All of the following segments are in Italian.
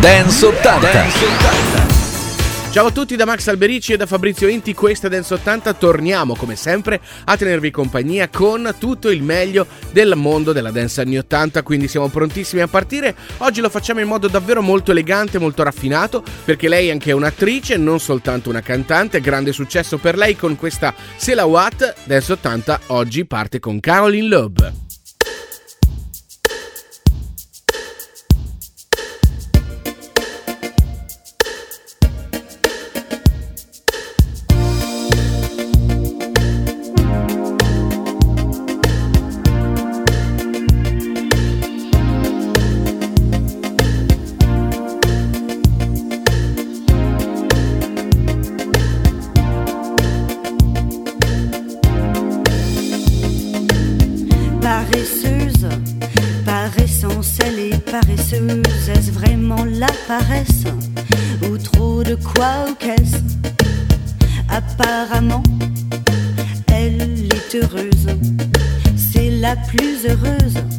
Dance 80. Dance 80. Ciao a tutti da Max Alberici e da Fabrizio Inti, questa Dance 80, torniamo come sempre a tenervi compagnia con tutto il meglio del mondo della dance anni 80, quindi siamo prontissimi a partire. Oggi lo facciamo in modo davvero molto elegante, molto raffinato, perché lei è anche un'attrice, non soltanto una cantante, grande successo per lei con questa Sela Watt, Dance 80 oggi parte con Caroline ou trop de quoi ou qu'est-ce. Apparemment, elle est heureuse, c'est la plus heureuse.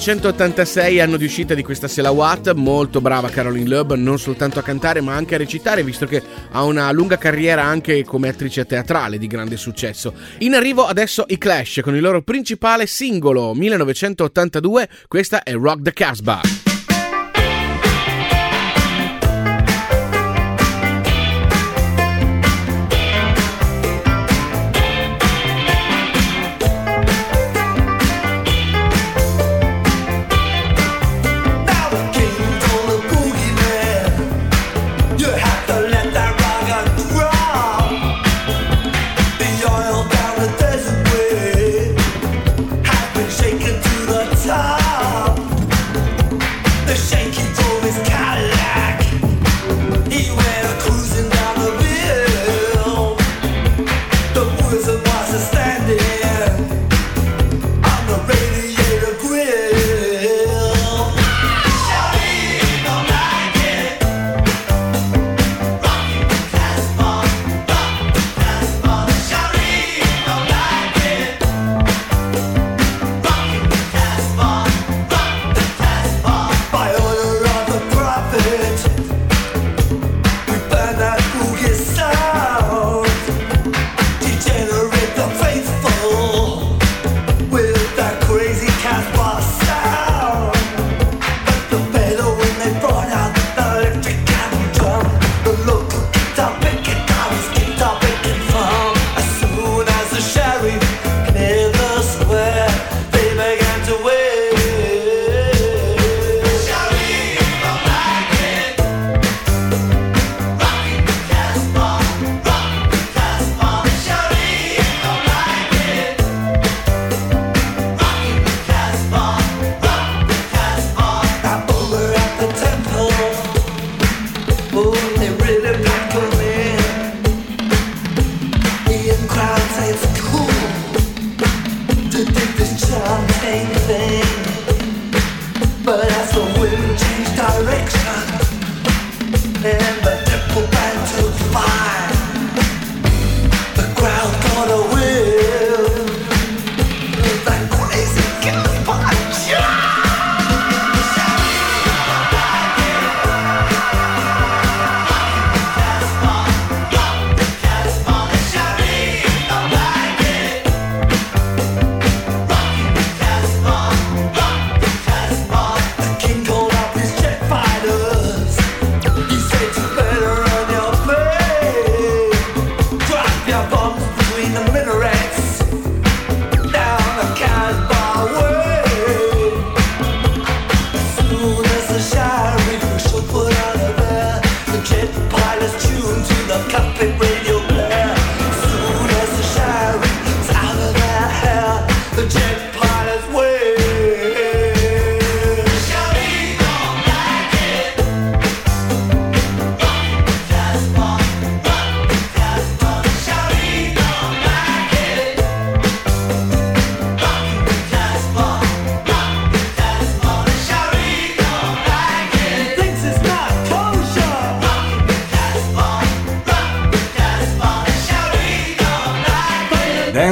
Loeb. anno di uscita di questa Selawat, molto brava Caroline Loeb, non soltanto a cantare ma anche a recitare, visto che ha una lunga carriera anche come attrice teatrale di grande successo. In arrivo adesso i Clash con il loro principale singolo 1982, questa è Rock the Casbah.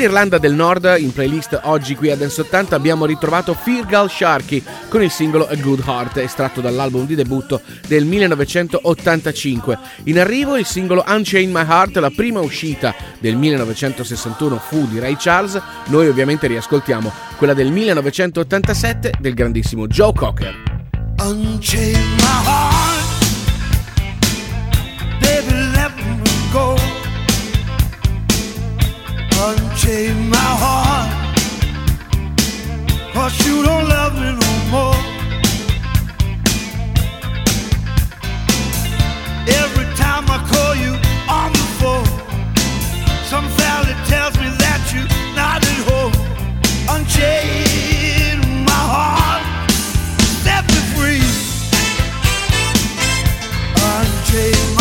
Dall'Irlanda del Nord, in playlist oggi qui a Dance 80, abbiamo ritrovato Firgal Sharky con il singolo A Good Heart, estratto dall'album di debutto del 1985. In arrivo il singolo Unchain My Heart, la prima uscita del 1961 fu di Ray Charles. Noi ovviamente riascoltiamo quella del 1987 del grandissimo Joe Cocker. Unchain my heart. take my heart. Cause you don't love me no more. Every time I call you on the phone Some valley tells me that you're not at home. Unchain my heart. Set me free. Unchain my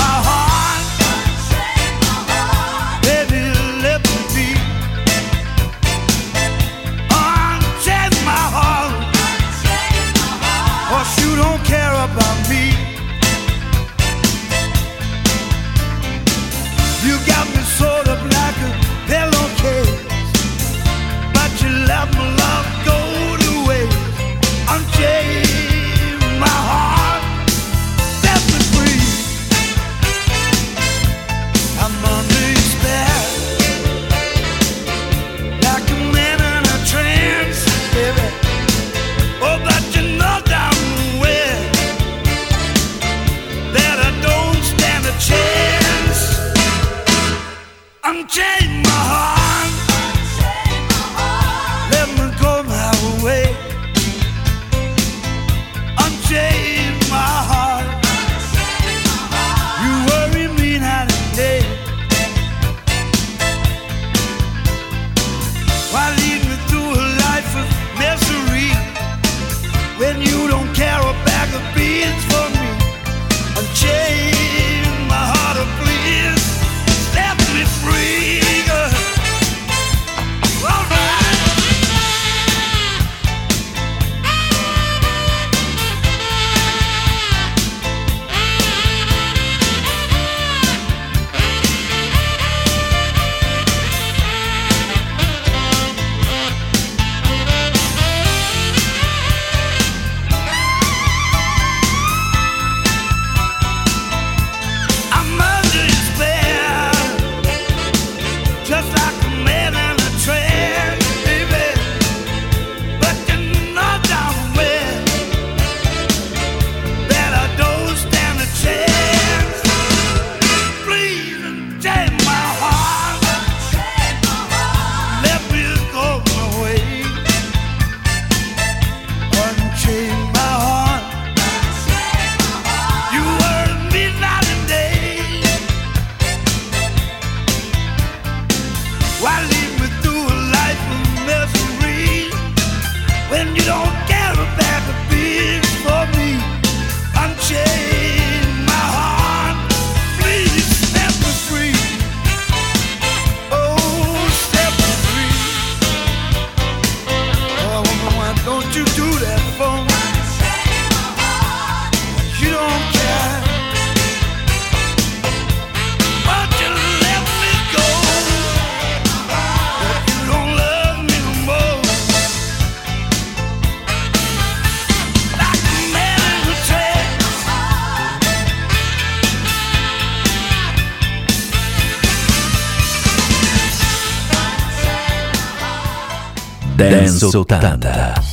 Dance 80.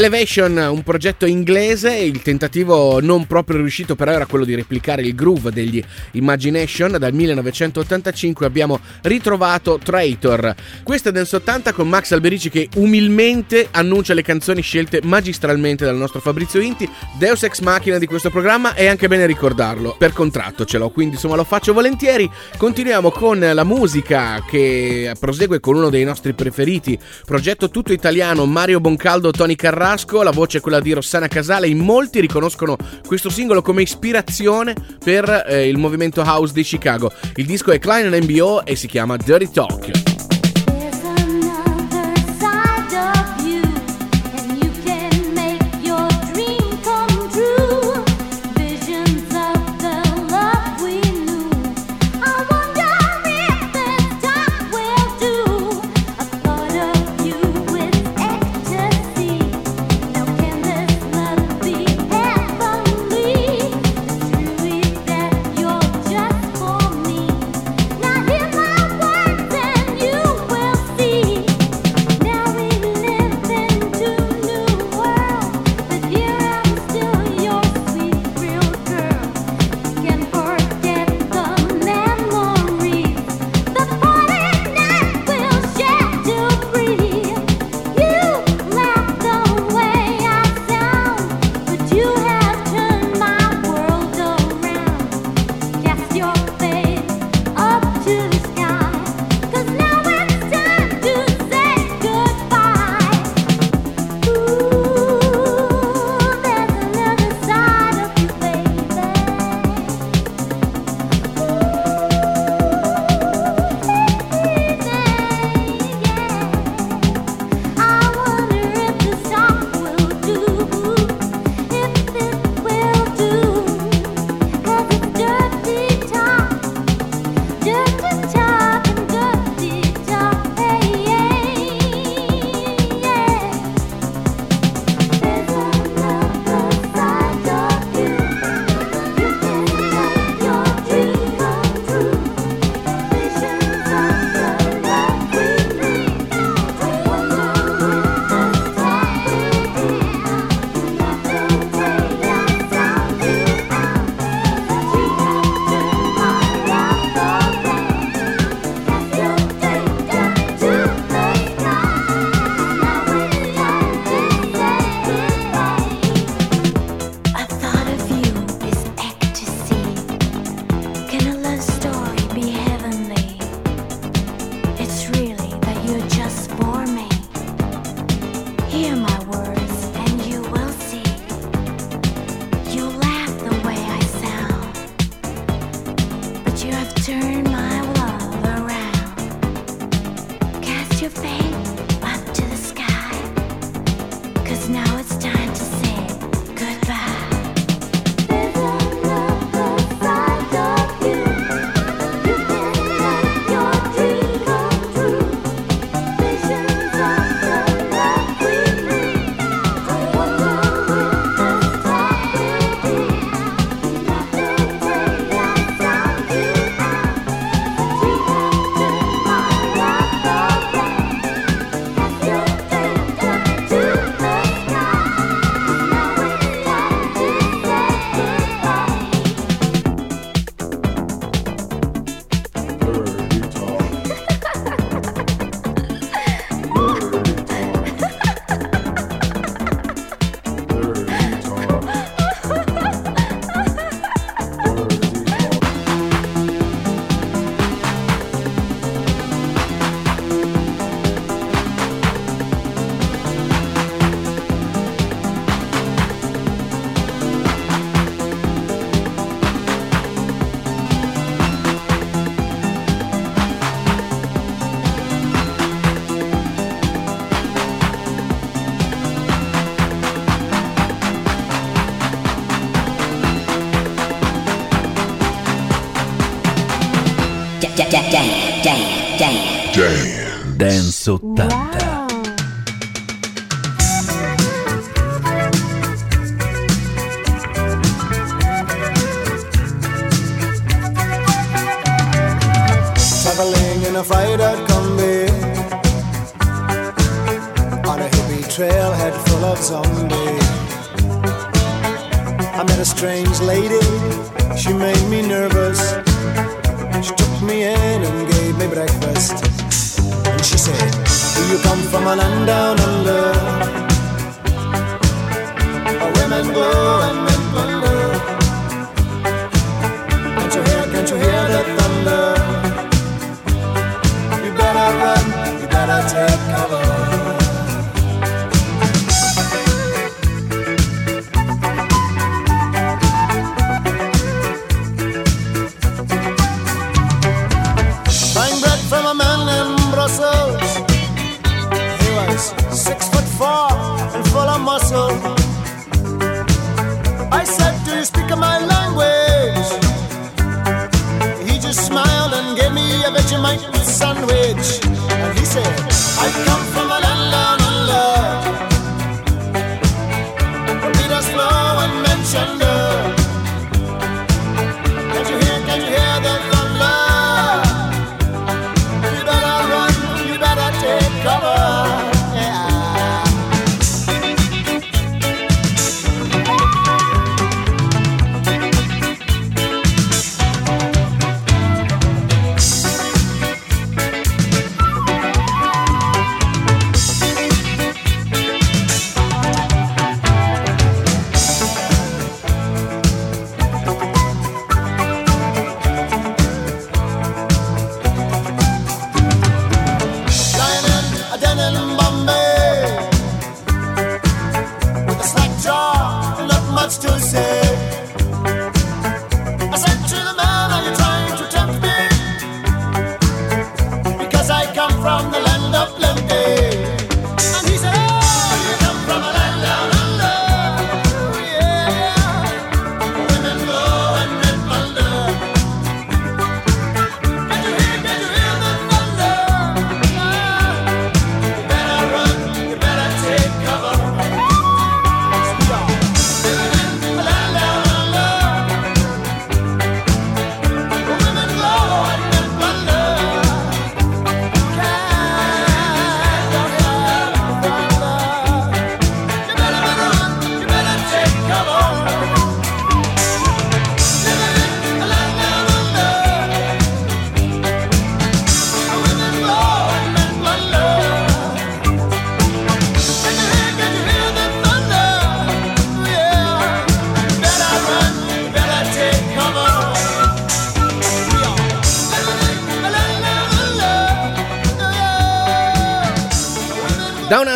Elevation, un progetto inglese, il tentativo non proprio riuscito però era quello di replicare il groove degli Imagination, dal 1985 abbiamo ritrovato Traitor, questa è Dance 80 con Max Alberici che umilmente annuncia le canzoni scelte magistralmente dal nostro Fabrizio Inti, Deus Ex Machina di questo programma è anche bene ricordarlo, per contratto ce l'ho, quindi insomma lo faccio volentieri, continuiamo con la musica che prosegue con uno dei nostri preferiti, progetto tutto italiano Mario Boncaldo, Tony Carrà, Vasco, la voce è quella di Rossana Casale. In molti riconoscono questo singolo come ispirazione per eh, il movimento house di Chicago. Il disco è Klein MBO e si chiama Dirty Talk.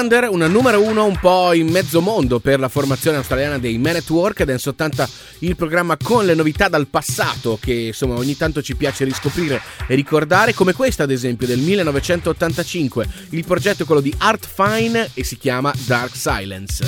Thunder, una numero uno un po' in mezzo mondo per la formazione australiana dei Man at Work, Dance 80, il programma con le novità dal passato che insomma ogni tanto ci piace riscoprire e ricordare, come questa ad esempio del 1985, il progetto è quello di Art Fine e si chiama Dark Silence.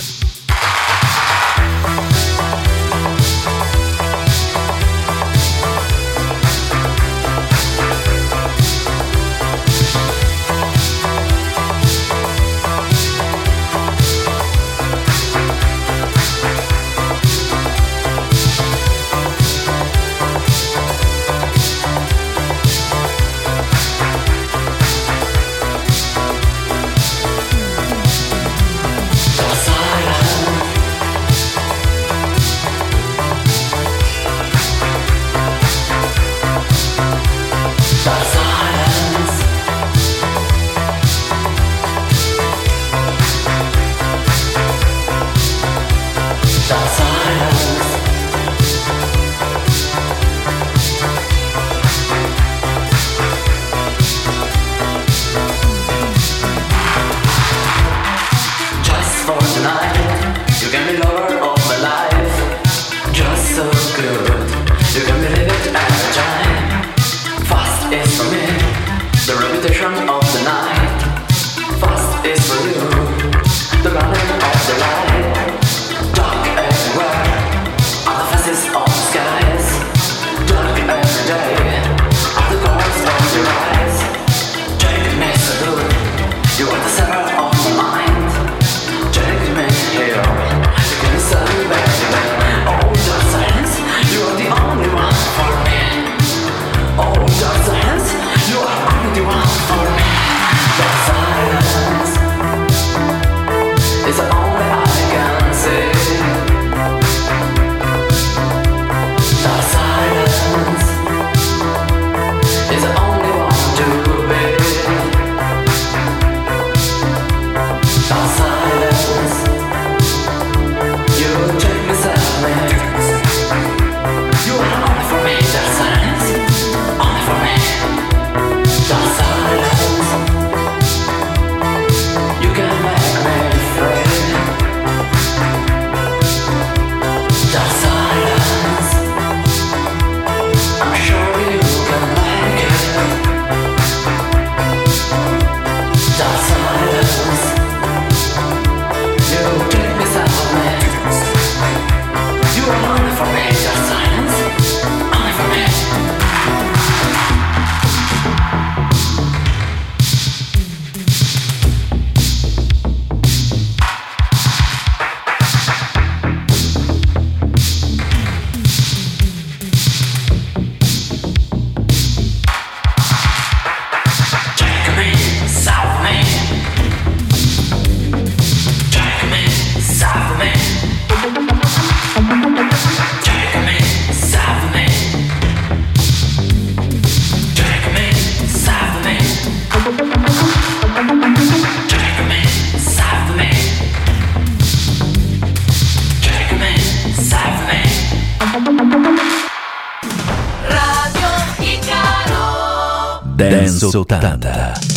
80.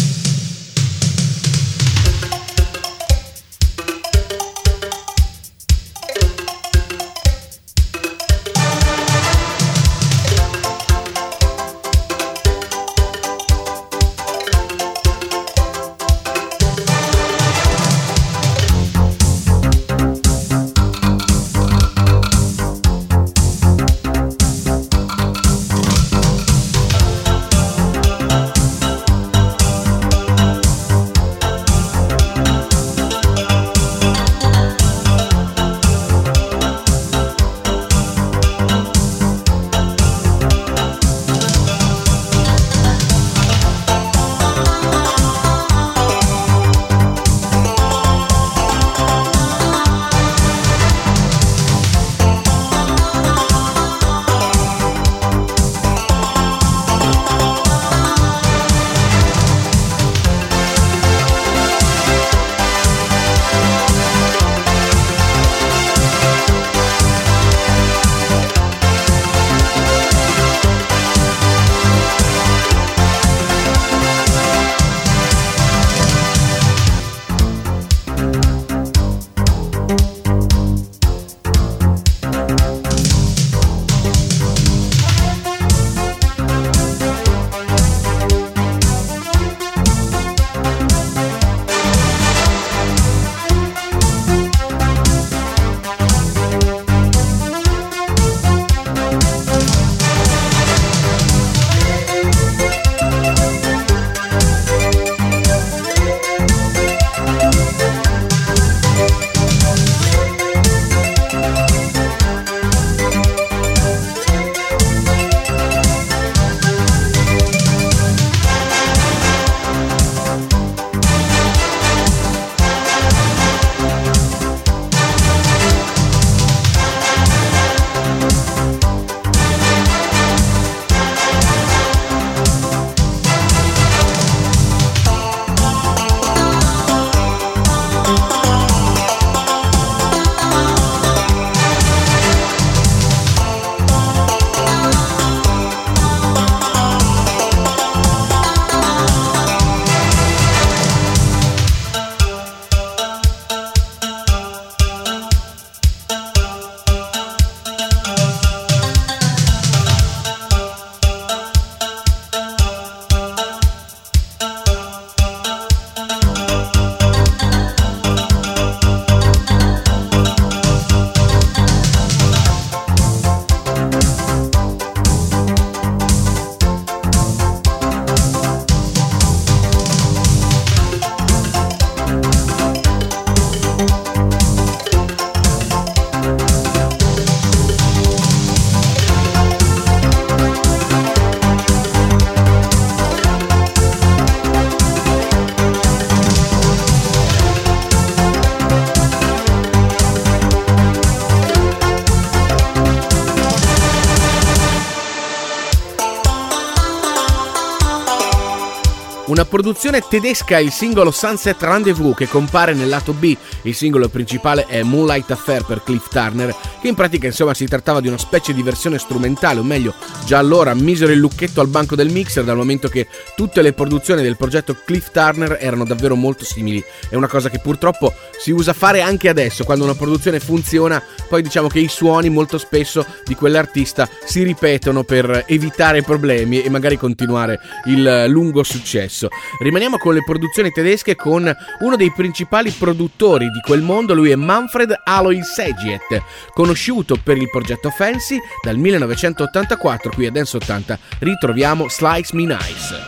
Produzione tedesca il singolo Sunset Rendezvous che compare nel lato B. Il singolo principale è Moonlight Affair per Cliff Turner, che in pratica insomma si trattava di una specie di versione strumentale, o meglio, già allora misero il lucchetto al banco del mixer dal momento che tutte le produzioni del progetto Cliff Turner erano davvero molto simili. È una cosa che purtroppo si usa fare anche adesso, quando una produzione funziona, poi diciamo che i suoni molto spesso di quell'artista si ripetono per evitare problemi e magari continuare il lungo successo. Rimaniamo con le produzioni tedesche con uno dei principali produttori di quel mondo, lui è Manfred Aloy Segiet, conosciuto per il progetto Fancy dal 1984, qui a Dance 80 ritroviamo Slice Me Nice.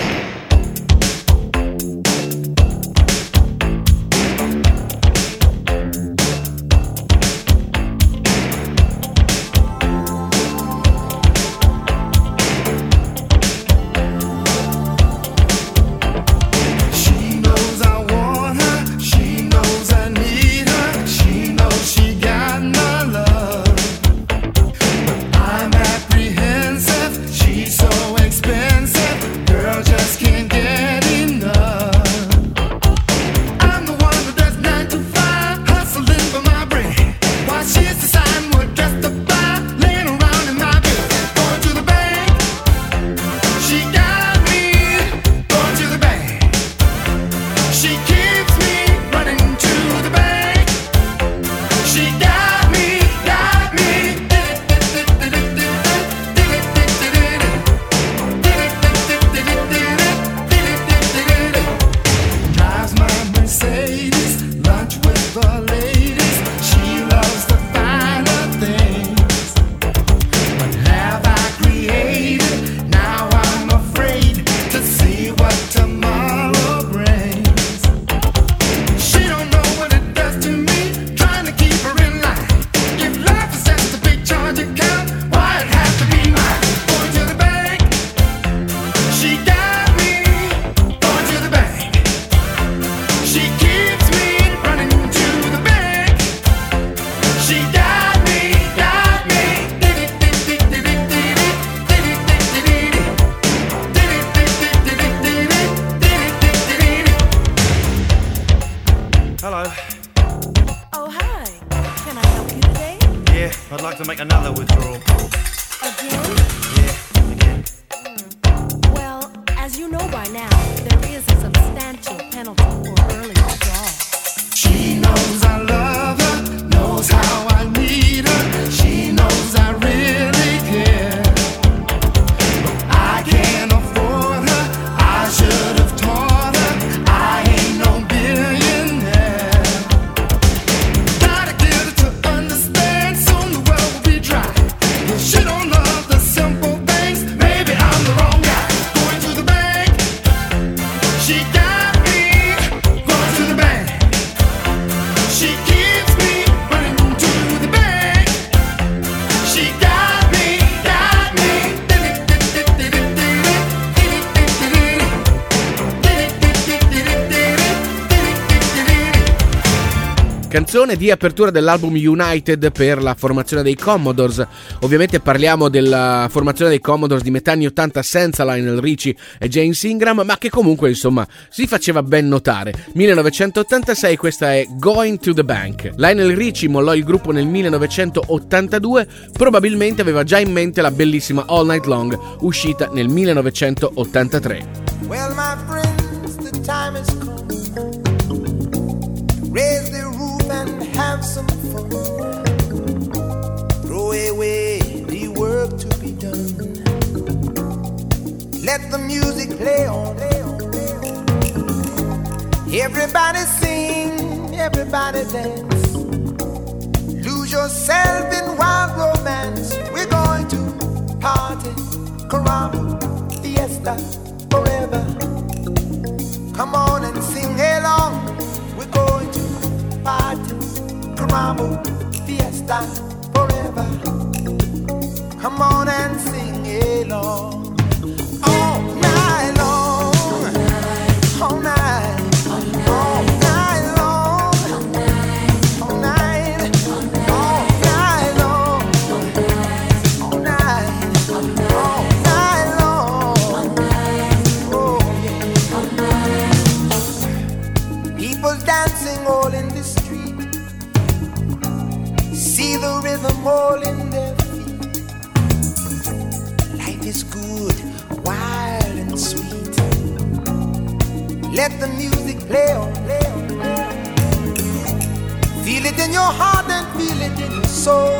I'd like to make another withdrawal. Again? Yeah, Canzone di apertura dell'album United per la formazione dei Commodores. Ovviamente parliamo della formazione dei Commodores di metà anni 80 senza Lionel Richie e James Ingram, ma che comunque insomma si faceva ben notare. 1986 questa è Going to the Bank. Lionel Richie mollò il gruppo nel 1982, probabilmente aveva già in mente la bellissima All Night Long uscita nel 1983. Well, my friends, the time has come. Throw away the work to be done. Let the music play on. Everybody sing, everybody dance. Lose yourself in wild romance. We're going to party, caramba, fiesta, forever. Come on and sing along. We're going to party, fiesta, forever. Come on and sing along. Let the music play on. Feel it in your heart and feel it in your soul.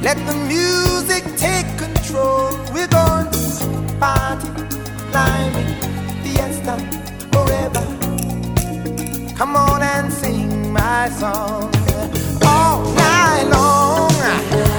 Let the music take control. We're going to party, climbing, fiesta, forever. Come on and sing my song all night long.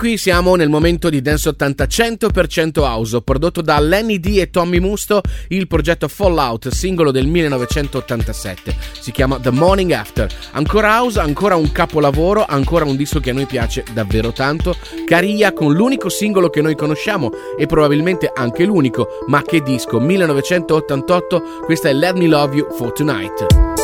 Qui siamo nel momento di Dance 80 100% House, prodotto da Lenny D e Tommy Musto, il progetto Fallout, singolo del 1987. Si chiama The Morning After. Ancora house, ancora un capolavoro, ancora un disco che a noi piace davvero tanto. Caria con l'unico singolo che noi conosciamo e probabilmente anche l'unico, ma che disco? 1988, questa è Let Me Love You for Tonight.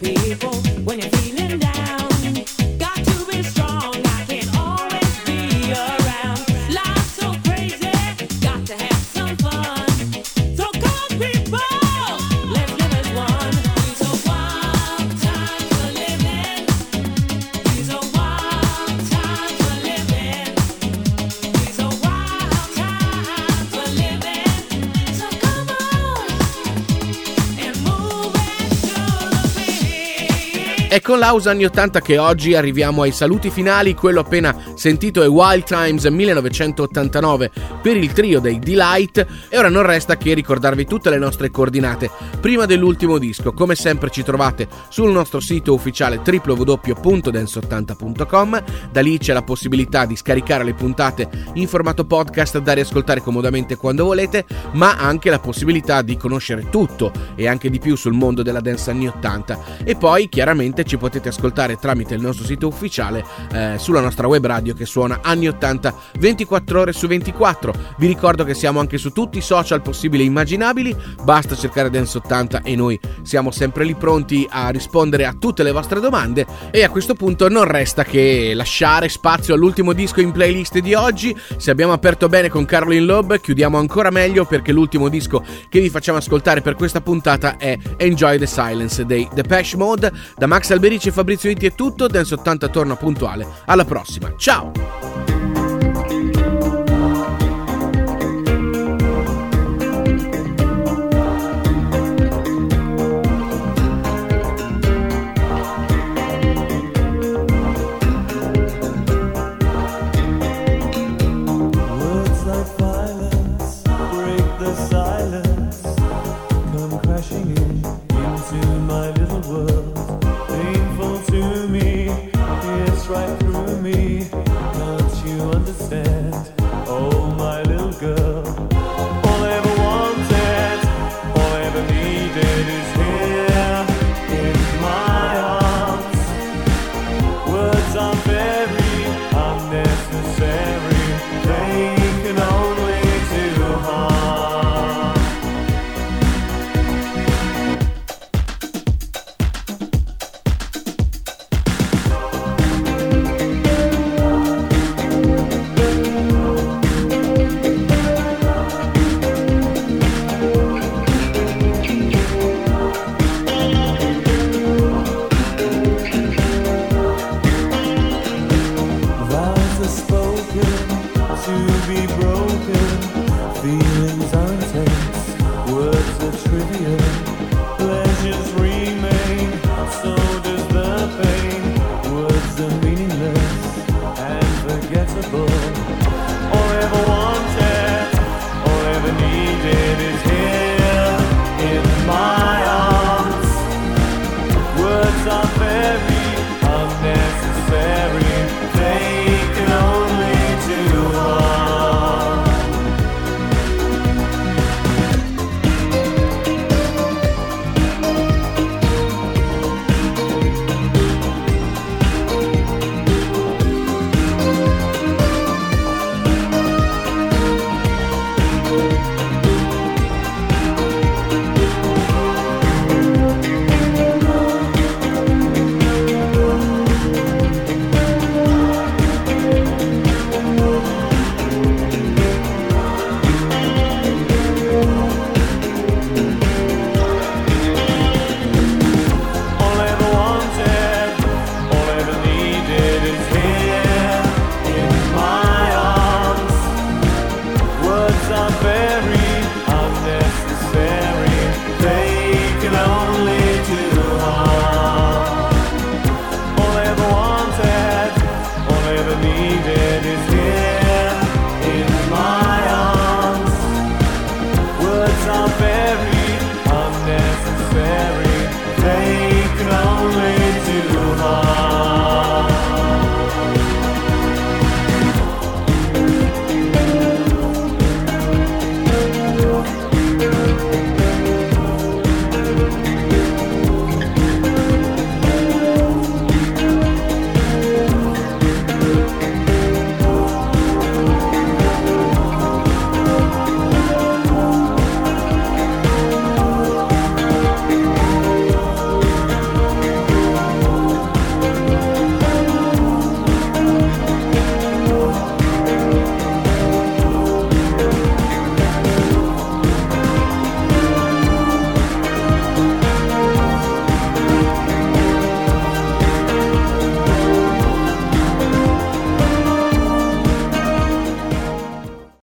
People, l'House anni 80 che oggi arriviamo ai saluti finali. Quello appena sentito è Wild Times 1989 per il trio dei Delight. E ora non resta che ricordarvi tutte le nostre coordinate. Prima dell'ultimo disco, come sempre ci trovate sul nostro sito ufficiale www.dance80.com. Da lì c'è la possibilità di scaricare le puntate in formato podcast da riascoltare comodamente quando volete, ma anche la possibilità di conoscere tutto e anche di più sul mondo della dance anni 80. E poi chiaramente ci potete ascoltare tramite il nostro sito ufficiale eh, sulla nostra web radio che suona anni 80 24 ore su 24. Vi ricordo che siamo anche su tutti i social possibili e immaginabili, basta cercare Dance 80 e noi siamo sempre lì pronti a rispondere a tutte le vostre domande e a questo punto non resta che lasciare spazio all'ultimo disco in playlist di oggi. Se abbiamo aperto bene con Carolyn Loeb, chiudiamo ancora meglio perché l'ultimo disco che vi facciamo ascoltare per questa puntata è Enjoy the Silence dei Depeche Mode. Da Max Alberici Fabrizio Itti è tutto, Dance 80 torna puntuale. Alla prossima, ciao!